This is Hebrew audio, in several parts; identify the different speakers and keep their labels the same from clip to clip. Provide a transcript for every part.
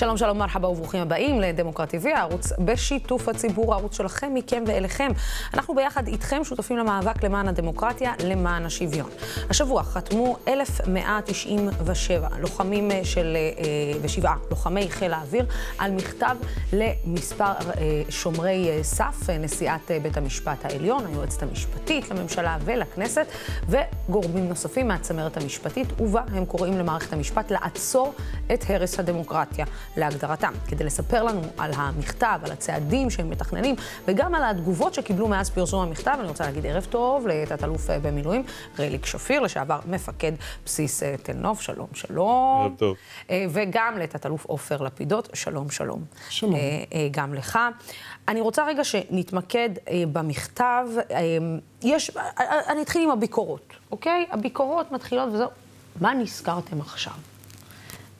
Speaker 1: שלום, שלום, מרחבה וברוכים הבאים לדמוקרט TV, הערוץ בשיתוף הציבור, הערוץ שלכם, מכם ואליכם. אנחנו ביחד איתכם שותפים למאבק למען הדמוקרטיה, למען השוויון. השבוע חתמו 1,197 לוחמים של, אה, ושבעה לוחמי חיל האוויר על מכתב למספר אה, שומרי אה, סף, נשיאת בית המשפט העליון, היועצת המשפטית לממשלה ולכנסת, וגורמים נוספים מהצמרת המשפטית, ובה הם קוראים למערכת המשפט לעצור את הרס הדמוקרטיה. להגדרתם, כדי לספר לנו על המכתב, על הצעדים שהם מתכננים, וגם על התגובות שקיבלו מאז פרסום המכתב. אני רוצה להגיד ערב טוב לתת-אלוף במילואים, רליק שפיר, לשעבר מפקד בסיס אה, תל נוף, שלום, שלום.
Speaker 2: ערב טוב.
Speaker 1: אה, וגם לתת-אלוף עופר לפידות, שלום, שלום.
Speaker 2: שלום.
Speaker 1: אה, גם לך. אני רוצה רגע שנתמקד במכתב. יש, אני אתחיל עם הביקורות, אוקיי? הביקורות מתחילות וזהו. מה נזכרתם עכשיו?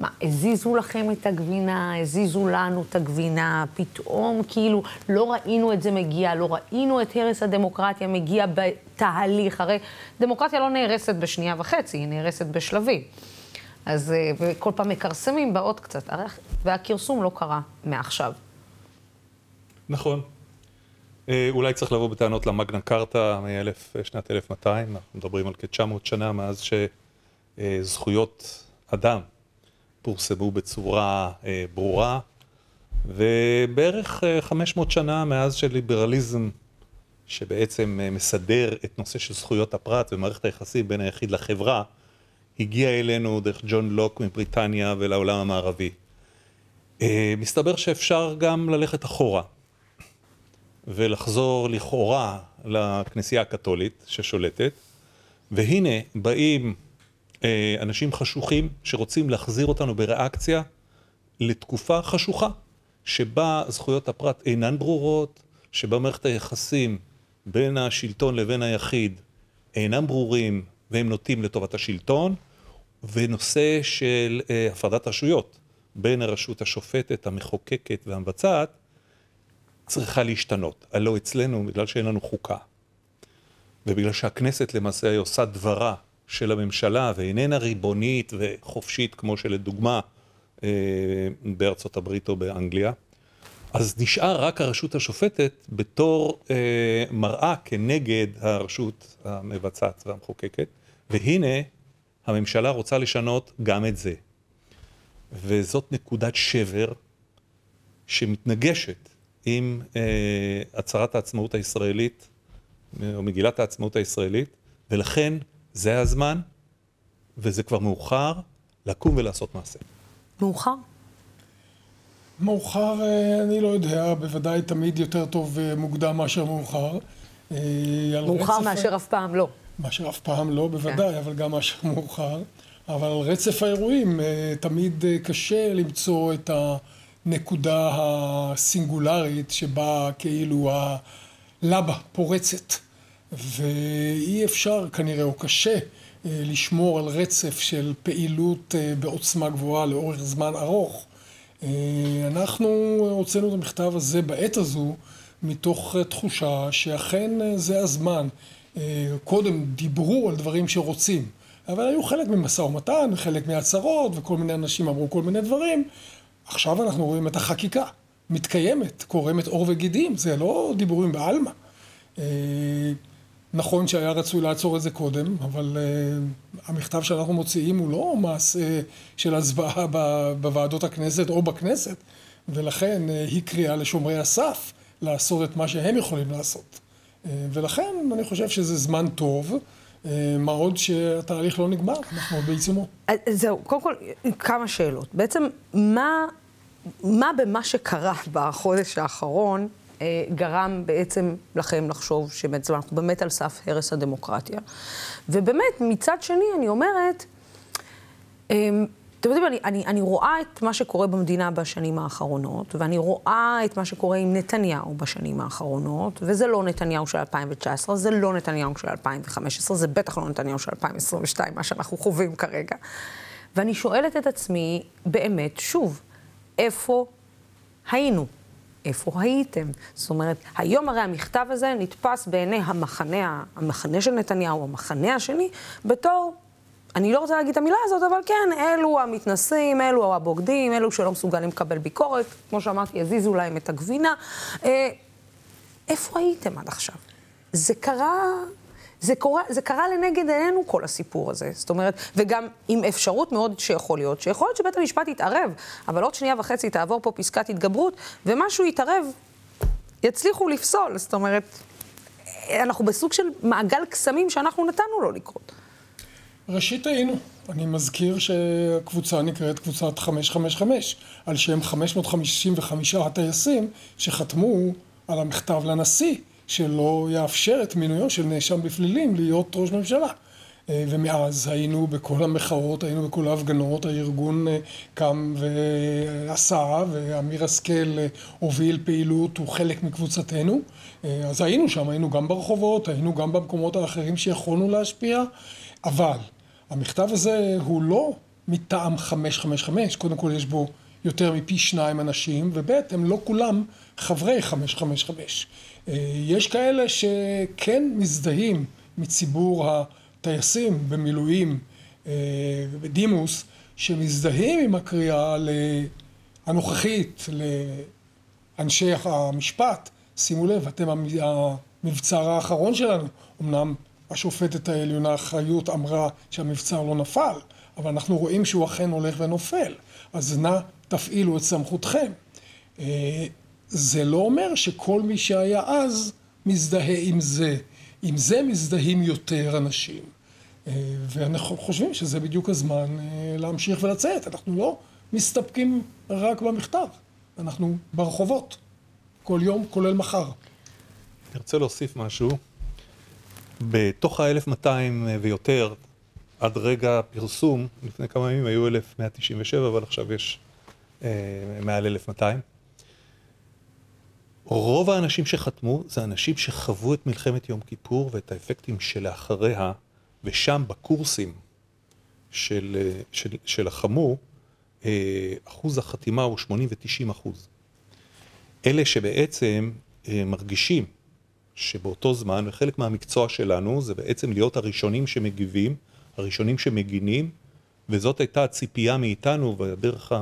Speaker 1: מה, הזיזו לכם את הגבינה, הזיזו לנו את הגבינה, פתאום כאילו לא ראינו את זה מגיע, לא ראינו את הרס הדמוקרטיה מגיע בתהליך, הרי דמוקרטיה לא נהרסת בשנייה וחצי, היא נהרסת בשלבים. אז אה, כל פעם מכרסמים בה עוד קצת, והכרסום לא קרה מעכשיו.
Speaker 2: נכון. אה, אולי צריך לבוא בטענות למגנה קרתא משנת 1200, אנחנו מדברים על כ-900 שנה מאז שזכויות אדם פורסמו בצורה אה, ברורה, ובערך אה, 500 שנה מאז שליברליזם, שבעצם אה, מסדר את נושא של זכויות הפרט ומערכת היחסים בין היחיד לחברה, הגיע אלינו דרך ג'ון לוק מבריטניה ולעולם המערבי. אה, מסתבר שאפשר גם ללכת אחורה ולחזור לכאורה לכנסייה הקתולית ששולטת, והנה באים אה, אנשים חשוכים שרוצים להחזיר אותנו בריאקציה לתקופה חשוכה, שבה זכויות הפרט אינן ברורות, שבה מערכת היחסים בין השלטון לבין היחיד אינם ברורים והם נוטים לטובת השלטון, ונושא של אה, הפרדת רשויות בין הרשות השופטת, המחוקקת והמבצעת, צריכה להשתנות. הלא אצלנו, בגלל שאין לנו חוקה, ובגלל שהכנסת למעשה עושה דברה של הממשלה ואיננה ריבונית וחופשית כמו שלדוגמה אה, בארצות הברית או באנגליה, אז נשאר רק הרשות השופטת בתור אה, מראה כנגד הרשות המבצעת והמחוקקת, והנה הממשלה רוצה לשנות גם את זה. וזאת נקודת שבר שמתנגשת עם אה, הצהרת העצמאות הישראלית, או מגילת העצמאות הישראלית, ולכן זה הזמן, וזה כבר מאוחר, לקום ולעשות מעשה.
Speaker 1: מאוחר?
Speaker 3: מאוחר, אה, אני לא יודע, בוודאי תמיד יותר טוב אה, מוקדם מאשר מאוחר.
Speaker 1: אה, מאוחר רצף... מאשר אף פעם לא.
Speaker 3: מאשר אף פעם לא, בוודאי, כן. אבל גם מאשר מאוחר. אבל על רצף האירועים תמיד קשה למצוא את הנקודה הסינגולרית שבה כאילו הלבה פורצת. ואי אפשר כנראה, או קשה, אה, לשמור על רצף של פעילות אה, בעוצמה גבוהה לאורך זמן ארוך. אה, אנחנו הוצאנו את המכתב הזה בעת הזו מתוך תחושה שאכן זה הזמן. קודם דיברו על דברים שרוצים, אבל היו חלק ממשא ומתן, חלק מהצהרות, וכל מיני אנשים אמרו כל מיני דברים. עכשיו אנחנו רואים את החקיקה מתקיימת, קורמת עור וגידים, זה לא דיבורים בעלמא. נכון שהיה רצוי לעצור את זה קודם, אבל uh, המכתב שאנחנו מוציאים הוא לא מעשה של הצבעה בוועדות הכנסת או בכנסת, ולכן uh, היא קריאה לשומרי הסף לעשות את מה שהם יכולים לעשות. Uh, ולכן אני חושב שזה זמן טוב. מה עוד שהתהליך לא נגמר, אנחנו עוד בעיצומו.
Speaker 1: זהו, קודם כל, כמה שאלות. בעצם, מה, מה במה שקרה בחודש האחרון אה, גרם בעצם לכם לחשוב שבעצם אנחנו באמת על סף הרס הדמוקרטיה. ובאמת, מצד שני, אני אומרת, אמ, אתם יודעים, אני, אני, אני רואה את מה שקורה במדינה בשנים האחרונות, ואני רואה את מה שקורה עם נתניהו בשנים האחרונות, וזה לא נתניהו של 2019, זה לא נתניהו של 2015, זה בטח לא נתניהו של 2022, מה שאנחנו חווים כרגע. ואני שואלת את עצמי, באמת, שוב, איפה היינו? איפה הייתם? זאת אומרת, היום הרי המכתב הזה נתפס בעיני המחנה, המחנה של נתניהו, המחנה השני, בתור אני לא רוצה להגיד את המילה הזאת, אבל כן, אלו המתנסים, אלו הבוגדים, אלו שלא מסוגלים לקבל ביקורת, כמו שאמרתי, יזיזו להם את הגבינה. אה, איפה הייתם עד עכשיו? זה קרה, זה, קורה, זה קרה לנגד עינינו כל הסיפור הזה. זאת אומרת, וגם עם אפשרות מאוד שיכול להיות, שיכול להיות שבית המשפט יתערב, אבל עוד שנייה וחצי תעבור פה פסקת התגברות, ומשהו יתערב, יצליחו לפסול. זאת אומרת, אנחנו בסוג של מעגל קסמים שאנחנו נתנו לו לקרות.
Speaker 3: ראשית היינו. אני מזכיר שהקבוצה נקראת קבוצת 555, על שם 555 הטייסים שחתמו על המכתב לנשיא, שלא יאפשר את מינויו של נאשם בפלילים להיות ראש ממשלה. אה, ומאז היינו בכל המחאות, היינו בכל ההפגנות, הארגון אה, קם ועשה, ואמיר השכל אה, הוביל פעילות, הוא חלק מקבוצתנו. אז היינו שם, היינו גם ברחובות, היינו גם במקומות האחרים שיכולנו להשפיע, אבל המכתב הזה הוא לא מטעם 555, קודם כל יש בו יותר מפי שניים אנשים, וב' הם לא כולם חברי 555. יש כאלה שכן מזדהים מציבור הטייסים במילואים בדימוס, שמזדהים עם הקריאה הנוכחית לאנשי המשפט, שימו לב, אתם המבצר האחרון שלנו, אמנם השופטת העליונה חיות אמרה שהמבצר לא נפל, אבל אנחנו רואים שהוא אכן הולך ונופל, אז נא תפעילו את סמכותכם. זה לא אומר שכל מי שהיה אז מזדהה עם זה. עם זה מזדהים יותר אנשים. ואנחנו חושבים שזה בדיוק הזמן להמשיך ולצאת. אנחנו לא מסתפקים רק במכתב, אנחנו ברחובות, כל יום, כולל מחר.
Speaker 2: אני רוצה להוסיף משהו. בתוך ה-1200 ויותר, עד רגע הפרסום, לפני כמה ימים היו 1197, אבל עכשיו יש אה, מעל 1200. רוב האנשים שחתמו זה אנשים שחוו את מלחמת יום כיפור ואת האפקטים שלאחריה, ושם בקורסים של, של, שלחמו, אה, אחוז החתימה הוא 80 ו-90 אחוז. אלה שבעצם אה, מרגישים שבאותו זמן, וחלק מהמקצוע שלנו זה בעצם להיות הראשונים שמגיבים, הראשונים שמגינים, וזאת הייתה הציפייה מאיתנו, ודרך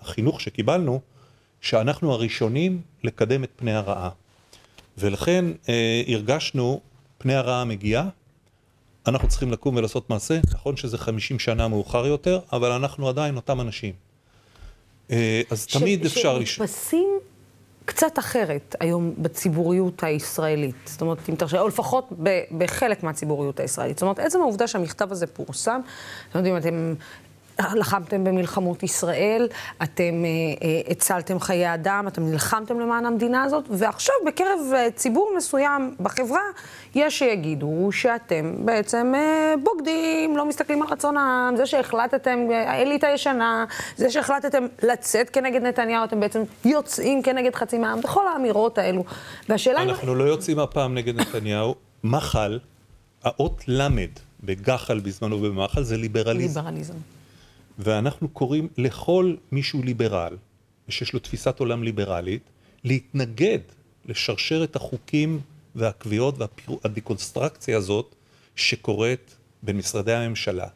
Speaker 2: החינוך שקיבלנו, שאנחנו הראשונים לקדם את פני הרעה. ולכן אה, הרגשנו, פני הרעה מגיעה, אנחנו צריכים לקום ולעשות מעשה. נכון שזה 50 שנה מאוחר יותר, אבל אנחנו עדיין אותם אנשים. אה, אז ש, תמיד אפשר...
Speaker 1: שנתפסים קצת אחרת היום בציבוריות הישראלית. זאת אומרת, אם תרשה, או לפחות בחלק מהציבוריות הישראלית. זאת אומרת, עצם העובדה שהמכתב הזה פורסם, אתם יודעים, אתם לחמתם במלחמות ישראל, אתם אה, אה, הצלתם חיי אדם, אתם נלחמתם למען המדינה הזאת, ועכשיו בקרב אה, ציבור מסוים בחברה, יש שיגידו שאתם בעצם אה, בוגדים, לא מסתכלים על רצון העם, זה שהחלטתם, אה, האליטה הישנה, זה שהחלטתם לצאת כנגד נתניהו, אתם בעצם יוצאים כנגד חצי מהעם, בכל האמירות האלו.
Speaker 2: והשאלה... אנחנו אם... לא יוצאים הפעם נגד נתניהו, מחל, האות למד בגחל בזמנו במחל זה ליברליזם.
Speaker 1: ליברליזם.
Speaker 2: ואנחנו קוראים לכל מישהו ליברל, ושיש לו תפיסת עולם ליברלית, להתנגד לשרשרת החוקים והקביעות והדיקונסטרקציה הזאת שקורית בין משרדי הממשלה.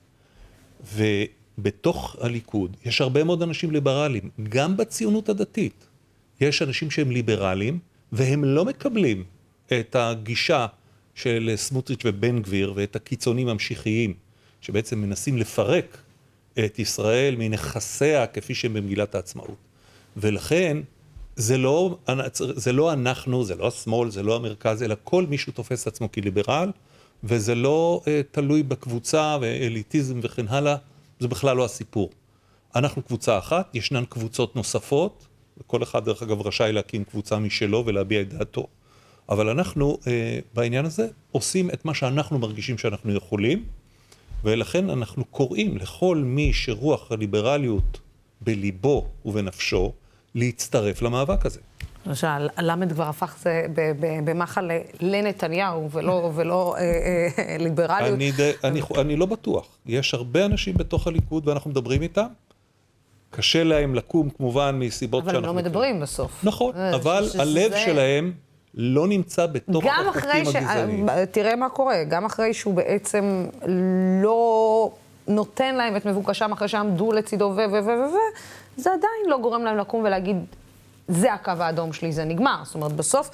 Speaker 2: ובתוך הליכוד יש הרבה מאוד אנשים ליברליים, גם בציונות הדתית. יש אנשים שהם ליברליים, והם לא מקבלים את הגישה של סמוטריץ' ובן גביר ואת הקיצונים המשיחיים, שבעצם מנסים לפרק את ישראל מנכסיה כפי שהם במגילת העצמאות. ולכן זה לא, זה לא אנחנו, זה לא השמאל, זה לא המרכז, אלא כל מישהו תופס עצמו כליברל, וזה לא uh, תלוי בקבוצה ואליטיזם וכן הלאה, זה בכלל לא הסיפור. אנחנו קבוצה אחת, ישנן קבוצות נוספות, וכל אחד דרך אגב רשאי להקים קבוצה משלו ולהביע את דעתו. אבל אנחנו uh, בעניין הזה עושים את מה שאנחנו מרגישים שאנחנו יכולים, ולכן אנחנו קוראים לכל מי שרוח הליברליות בליבו ובנפשו, להצטרף למאבק הזה.
Speaker 1: הלמד כבר הפך זה במחל לנתניהו ולא, ולא אה, אה, ליברליות.
Speaker 2: אני, ד, אני, אני לא בטוח. יש הרבה אנשים בתוך הליכוד ואנחנו מדברים איתם. קשה להם לקום כמובן מסיבות
Speaker 1: שאנחנו... אבל הם לא מדברים בסוף.
Speaker 2: נכון, אה, אבל הלב שלהם לא נמצא בתוך החוקים ש... הגזעניים.
Speaker 1: תראה מה קורה, גם אחרי שהוא בעצם לא נותן להם את מבוקשם אחרי שעמדו לצידו ו... ו... ו... ו... ו... זה עדיין לא גורם להם לקום ולהגיד, זה הקו האדום שלי, זה נגמר. זאת אומרת, בסוף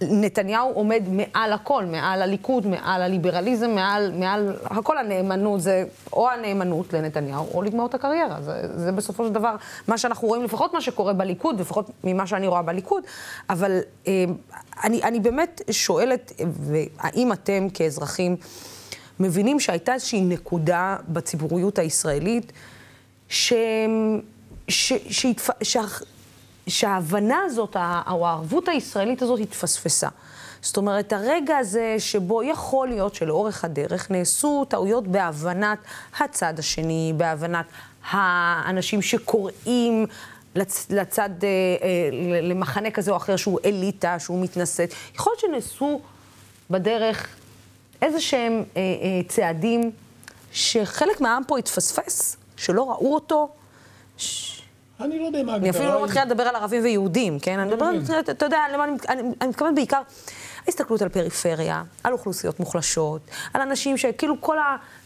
Speaker 1: נתניהו עומד מעל הכל, מעל הליכוד, מעל הליברליזם, מעל, מעל הכל הנאמנות, זה או הנאמנות לנתניהו, או לגמור את הקריירה. זה, זה בסופו של דבר מה שאנחנו רואים, לפחות מה שקורה בליכוד, לפחות ממה שאני רואה בליכוד, אבל אה, אני, אני באמת שואלת, האם אתם כאזרחים מבינים שהייתה איזושהי נקודה בציבוריות הישראלית, ש... ש... שהתפ... שה... שההבנה הזאת, או הערבות הישראלית הזאת התפספסה. זאת אומרת, הרגע הזה שבו יכול להיות שלאורך הדרך נעשו טעויות בהבנת הצד השני, בהבנת האנשים שקוראים לצ, לצד, אה, אה, למחנה כזה או אחר שהוא אליטה, שהוא מתנשאת. יכול להיות שנעשו בדרך איזה שהם אה, אה, צעדים שחלק מהעם פה התפספס, שלא ראו אותו. ש...
Speaker 3: אני לא יודע מה
Speaker 1: ההגדרה... אני אפילו לא מתחילה לדבר על ערבים ויהודים, כן? אני מדברת, אתה יודע, אני מתכוונת בעיקר... ההסתכלות על פריפריה, על אוכלוסיות מוחלשות, על אנשים שכאילו כל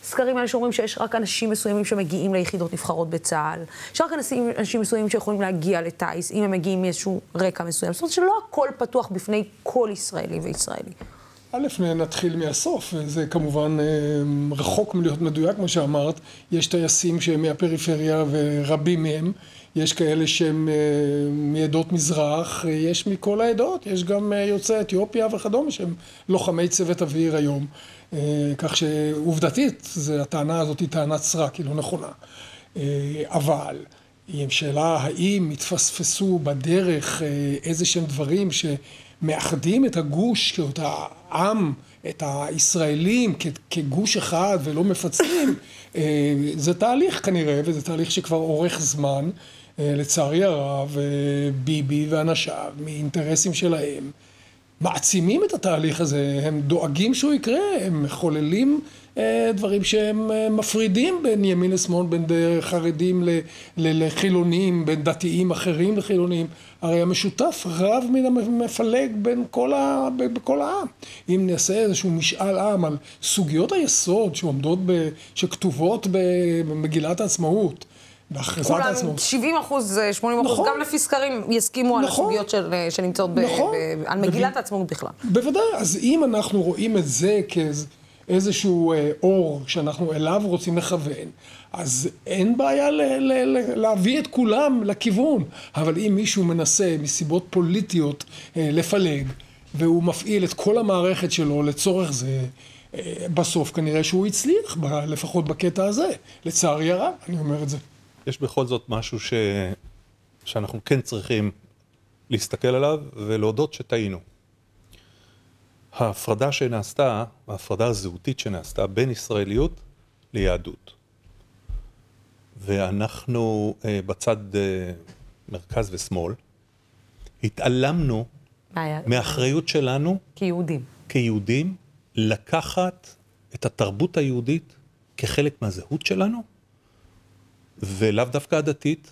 Speaker 1: הסקרים האלה שאומרים שיש רק אנשים מסוימים שמגיעים ליחידות נבחרות בצה"ל, שרק אנשים, אנשים מסוימים שיכולים להגיע לטיס, אם הם מגיעים מאיזשהו רקע מסוים. זאת אומרת שלא הכל פתוח בפני כל ישראלי וישראלי.
Speaker 3: א', נתחיל מהסוף, זה כמובן אה, רחוק מלהיות מדויק, כמו שאמרת, יש טייסים שהם מהפריפריה ורבים מהם. יש כאלה שהם אה, מעדות מזרח, יש מכל העדות, יש גם אה, יוצאי אתיופיה וכדומה שהם לוחמי צוות אוויר היום. אה, כך שעובדתית, הטענה הזאת היא טענת סרק, היא לא נכונה. אבל עם שאלה האם התפספסו בדרך איזה שהם דברים שמאחדים את הגוש, את העם, את הישראלים כגוש אחד ולא מפצלים, זה תהליך כנראה, וזה תהליך שכבר אורך זמן. אה, לצערי הרב, אה, ביבי ואנשיו, מאינטרסים שלהם, מעצימים את התהליך הזה, הם דואגים שהוא יקרה, הם מחוללים אה, דברים שהם מפרידים בין ימין לשמאל, בין חרדים לחילונים, בין דתיים אחרים לחילונים. הרי המשותף רב מן המפלג בין כל, ה... בכל העם. אם נעשה איזשהו משאל עם על סוגיות היסוד שעומדות, ב... שכתובות במגילת העצמאות,
Speaker 1: בהכרזת העצמאות. 70 אחוז, 80 אחוז, נכון. גם לפי סקרים יסכימו נכון. על הסוגיות של, שנמצאות נכון. ב, ב, על מגילת העצמאות בכלל.
Speaker 3: בוודאי, אז אם אנחנו רואים את זה כאיזשהו אה, אור שאנחנו אליו רוצים לכוון, אז אין בעיה ל, ל, ל, להביא את כולם לכיוון. אבל אם מישהו מנסה מסיבות פוליטיות אה, לפלג, והוא מפעיל את כל המערכת שלו לצורך זה, אה, בסוף כנראה שהוא הצליח, לפחות בקטע הזה. לצערי הרב, אני אומר את זה.
Speaker 2: יש בכל זאת משהו ש... שאנחנו כן צריכים להסתכל עליו ולהודות שטעינו. ההפרדה שנעשתה, ההפרדה הזהותית שנעשתה בין ישראליות ליהדות. ואנחנו אה, בצד אה, מרכז ושמאל, התעלמנו מאחריות שלנו
Speaker 1: כיהודים.
Speaker 2: כיהודים, לקחת את התרבות היהודית כחלק מהזהות שלנו ולאו דווקא הדתית,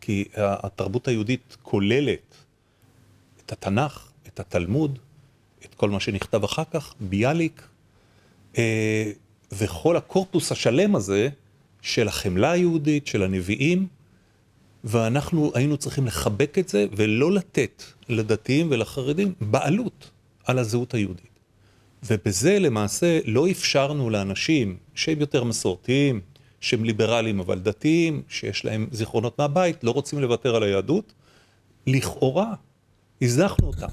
Speaker 2: כי התרבות היהודית כוללת את התנ"ך, את התלמוד, את כל מה שנכתב אחר כך, ביאליק, אה, וכל הקורפוס השלם הזה של החמלה היהודית, של הנביאים, ואנחנו היינו צריכים לחבק את זה ולא לתת לדתיים ולחרדים בעלות על הזהות היהודית. ובזה למעשה לא אפשרנו לאנשים שהם יותר מסורתיים, שהם ליברליים אבל דתיים, שיש להם זיכרונות מהבית, לא רוצים לוותר על היהדות, לכאורה הזנחנו אותם.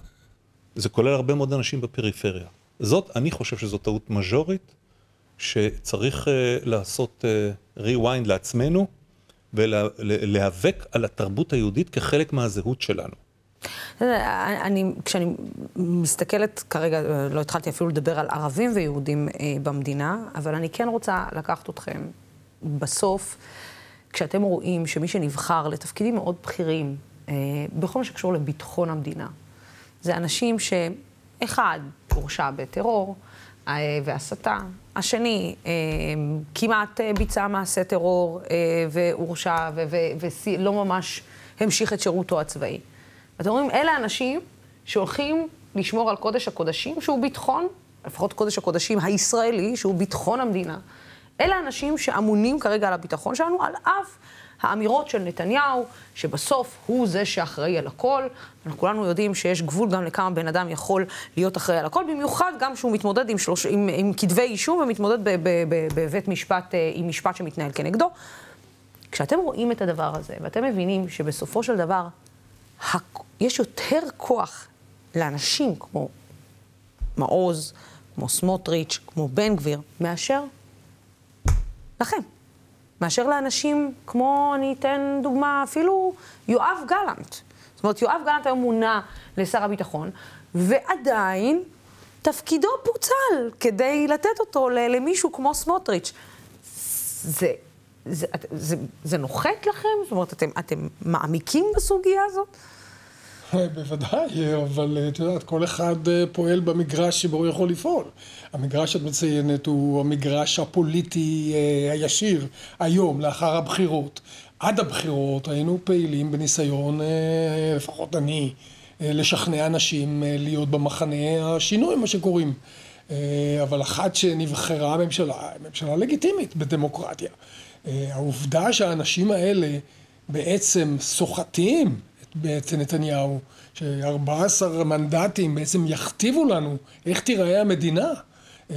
Speaker 2: זה כולל הרבה מאוד אנשים בפריפריה. זאת, אני חושב שזו טעות מז'ורית, שצריך uh, לעשות uh, rewind לעצמנו ולהיאבק על התרבות היהודית כחלק מהזהות שלנו.
Speaker 1: אני, כשאני מסתכלת כרגע, לא התחלתי אפילו לדבר על ערבים ויהודים אה, במדינה, אבל אני כן רוצה לקחת אתכם בסוף, כשאתם רואים שמי שנבחר לתפקידים מאוד בכירים, אה, בכל מה שקשור לביטחון המדינה, זה אנשים שאחד, הורשע בטרור אה, והסתה, השני אה, כמעט אה, ביצע מעשה טרור אה, והורשע ולא ממש המשיך את שירותו הצבאי. ואתם אומרים, אלה אנשים שהולכים לשמור על קודש הקודשים, שהוא ביטחון, לפחות קודש הקודשים הישראלי, שהוא ביטחון המדינה. אלה האנשים שאמונים כרגע על הביטחון שלנו, על אף האמירות של נתניהו, שבסוף הוא זה שאחראי על הכל. אנחנו כולנו יודעים שיש גבול גם לכמה בן אדם יכול להיות אחראי על הכל, במיוחד גם שהוא מתמודד עם, שלוש, עם, עם כתבי אישום ומתמודד בבית משפט, אה, עם משפט שמתנהל כנגדו. כשאתם רואים את הדבר הזה, ואתם מבינים שבסופו של דבר יש יותר כוח לאנשים כמו מעוז, כמו סמוטריץ', כמו בן גביר, מאשר לכם. מאשר לאנשים כמו, אני אתן דוגמה, אפילו יואב גלנט. זאת אומרת, יואב גלנט היום מונה לשר הביטחון, ועדיין תפקידו פוצל כדי לתת אותו למישהו כמו סמוטריץ'. זה, זה, זה, זה נוחת לכם? זאת אומרת, אתם, אתם מעמיקים בסוגיה הזאת?
Speaker 3: בוודאי, אבל את יודעת, כל אחד אה, פועל במגרש שבו הוא יכול לפעול. המגרש שאת מציינת הוא המגרש הפוליטי אה, הישיר היום, לאחר הבחירות. עד הבחירות היינו פעילים בניסיון, אה, לפחות אני, לשכנע אנשים להיות במחנה השינוי, מה שקוראים. אבל אחת שנבחרה הממשלה, ממשלה לגיטימית בדמוקרטיה. העובדה שהאנשים האלה בעצם סוחטים בעצם נתניהו, ש-14 מנדטים בעצם יכתיבו לנו איך תיראה המדינה. אה,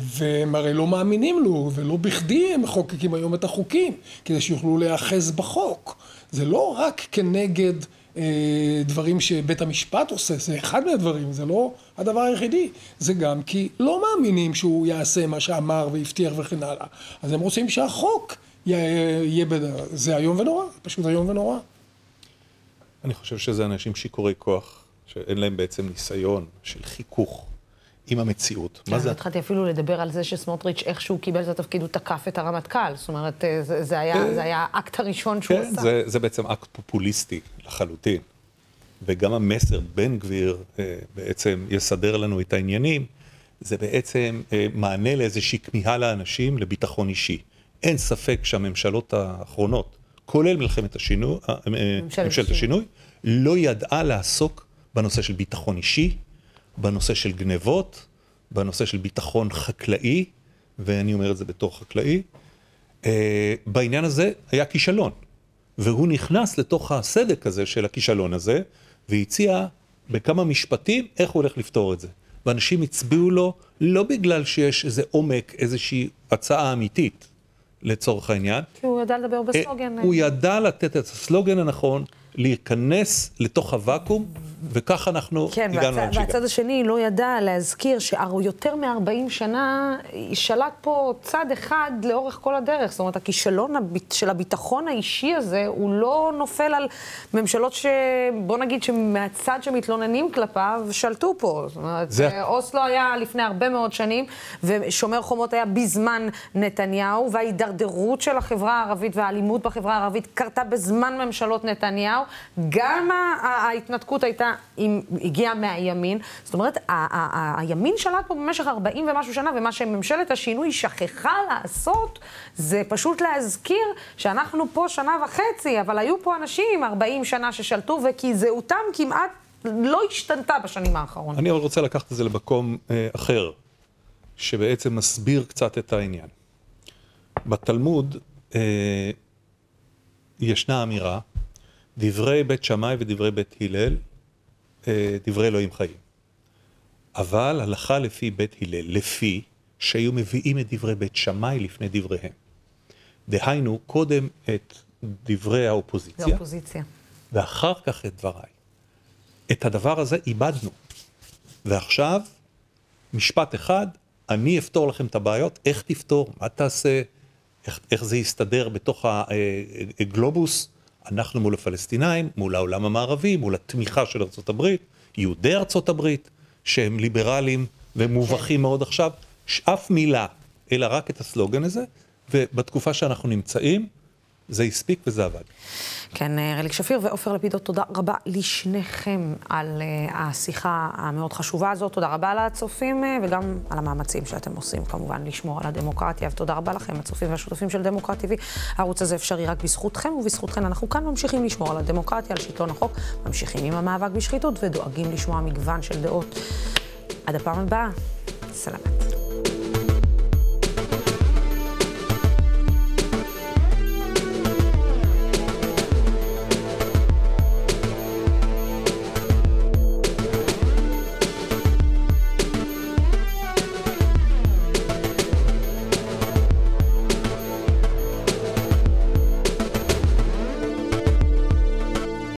Speaker 3: והם הרי לא מאמינים לו, ולא בכדי הם מחוקקים היום את החוקים, כדי שיוכלו להיאחז בחוק. זה לא רק כנגד אה, דברים שבית המשפט עושה, זה אחד מהדברים, זה לא הדבר היחידי. זה גם כי לא מאמינים שהוא יעשה מה שאמר והבטיח וכן הלאה. אז הם רוצים שהחוק יהיה, בדרך. זה איום ונורא, פשוט איום ונורא.
Speaker 2: אני חושב שזה אנשים שיכורי כוח, שאין להם בעצם ניסיון של חיכוך עם המציאות.
Speaker 1: כן, מה זה? התחלתי אפילו לדבר על זה שסמוטריץ', איך שהוא קיבל את התפקיד, הוא תקף את הרמטכ"ל. זאת אומרת, אה, זה, זה, היה, כן. זה היה האקט הראשון שהוא
Speaker 2: כן, עשה. זה, זה בעצם אקט פופוליסטי לחלוטין. וגם המסר בן גביר אה, בעצם יסדר לנו את העניינים, זה בעצם אה, מענה לאיזושהי כמיהה לאנשים לביטחון אישי. אין ספק שהממשלות האחרונות כולל מלחמת השינוי, אה, אה, ממשלת, ממשלת השינוי, לא ידעה לעסוק בנושא של ביטחון אישי, בנושא של גנבות, בנושא של ביטחון חקלאי, ואני אומר את זה בתור חקלאי. אה, בעניין הזה היה כישלון, והוא נכנס לתוך הסדק הזה של הכישלון הזה, והציע בכמה משפטים איך הוא הולך לפתור את זה. ואנשים הצביעו לו לא בגלל שיש איזה עומק, איזושהי הצעה אמיתית, לצורך העניין.
Speaker 1: כי הוא ידע לדבר בסלוגן.
Speaker 2: הוא ידע לתת את הסלוגן הנכון, להיכנס לתוך הוואקום, וכך אנחנו
Speaker 1: כן, הגענו לאנשי כן, והצד השני לא ידע להזכיר שיותר מ-40 שנה שלט פה צד אחד לאורך כל הדרך. זאת אומרת, הכישלון של הביטחון האישי הזה, הוא לא נופל על ממשלות ש... בוא נגיד שמהצד שמתלוננים כלפיו, שלטו פה. זאת אומרת, זה... אוסלו היה לפני הרבה מאוד שנים, ושומר חומות היה בזמן נתניהו, וההידרדרות של החברה הערבית והאלימות בחברה הערבית קרתה בזמן ממשלות נתניהו. גם ההתנתקות הייתה, הגיעה מהימין. זאת אומרת, הימין שלט פה במשך 40 ומשהו שנה, ומה שממשלת השינוי שכחה לעשות, זה פשוט להזכיר שאנחנו פה שנה וחצי, אבל היו פה אנשים 40 שנה ששלטו, וכי זהותם כמעט לא השתנתה בשנים האחרונות.
Speaker 2: אני רוצה לקחת את זה למקום אה, אחר, שבעצם מסביר קצת את העניין. בתלמוד אה, ישנה אמירה דברי בית שמאי ודברי בית הלל, דברי אלוהים חיים. אבל הלכה לפי בית הלל, לפי שהיו מביאים את דברי בית שמאי לפני דבריהם. דהיינו, קודם את דברי האופוזיציה,
Speaker 1: האופוזיציה.
Speaker 2: ואחר כך את דבריי. את הדבר הזה איבדנו. ועכשיו, משפט אחד, אני אפתור לכם את הבעיות, איך תפתור, מה תעשה, איך, איך זה יסתדר בתוך הגלובוס, אנחנו מול הפלסטינאים, מול העולם המערבי, מול התמיכה של הברית, יהודי הברית, שהם ליברליים ומובכים. מאוד עכשיו, אף מילה, אלא רק את הסלוגן הזה, ובתקופה שאנחנו נמצאים, זה הספיק וזה עבד.
Speaker 1: כן, אה, רליק שפיר ועופר לפידות, תודה רבה לשניכם על uh, השיחה המאוד חשובה הזאת. תודה רבה לצופים uh, וגם על המאמצים שאתם עושים, כמובן, לשמור על הדמוקרטיה. ותודה רבה לכם, הצופים והשותפים של דמוקרט TV. הערוץ הזה אפשרי רק בזכותכם ובזכותכם. אנחנו כאן ממשיכים לשמור על הדמוקרטיה, על שלטון החוק, ממשיכים עם המאבק בשחיתות ודואגים לשמוע מגוון של דעות. עד הפעם הבאה, סלמת.